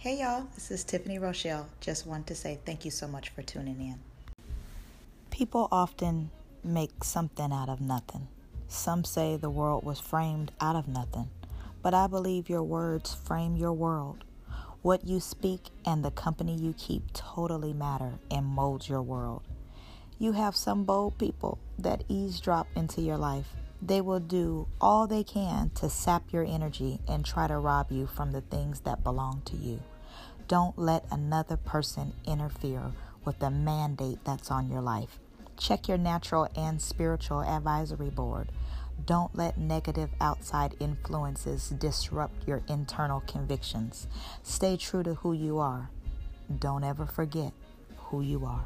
Hey y'all, this is Tiffany Rochelle. Just want to say thank you so much for tuning in. People often make something out of nothing. Some say the world was framed out of nothing, but I believe your words frame your world. What you speak and the company you keep totally matter and mold your world. You have some bold people that eavesdrop into your life. They will do all they can to sap your energy and try to rob you from the things that belong to you. Don't let another person interfere with the mandate that's on your life. Check your natural and spiritual advisory board. Don't let negative outside influences disrupt your internal convictions. Stay true to who you are. Don't ever forget who you are.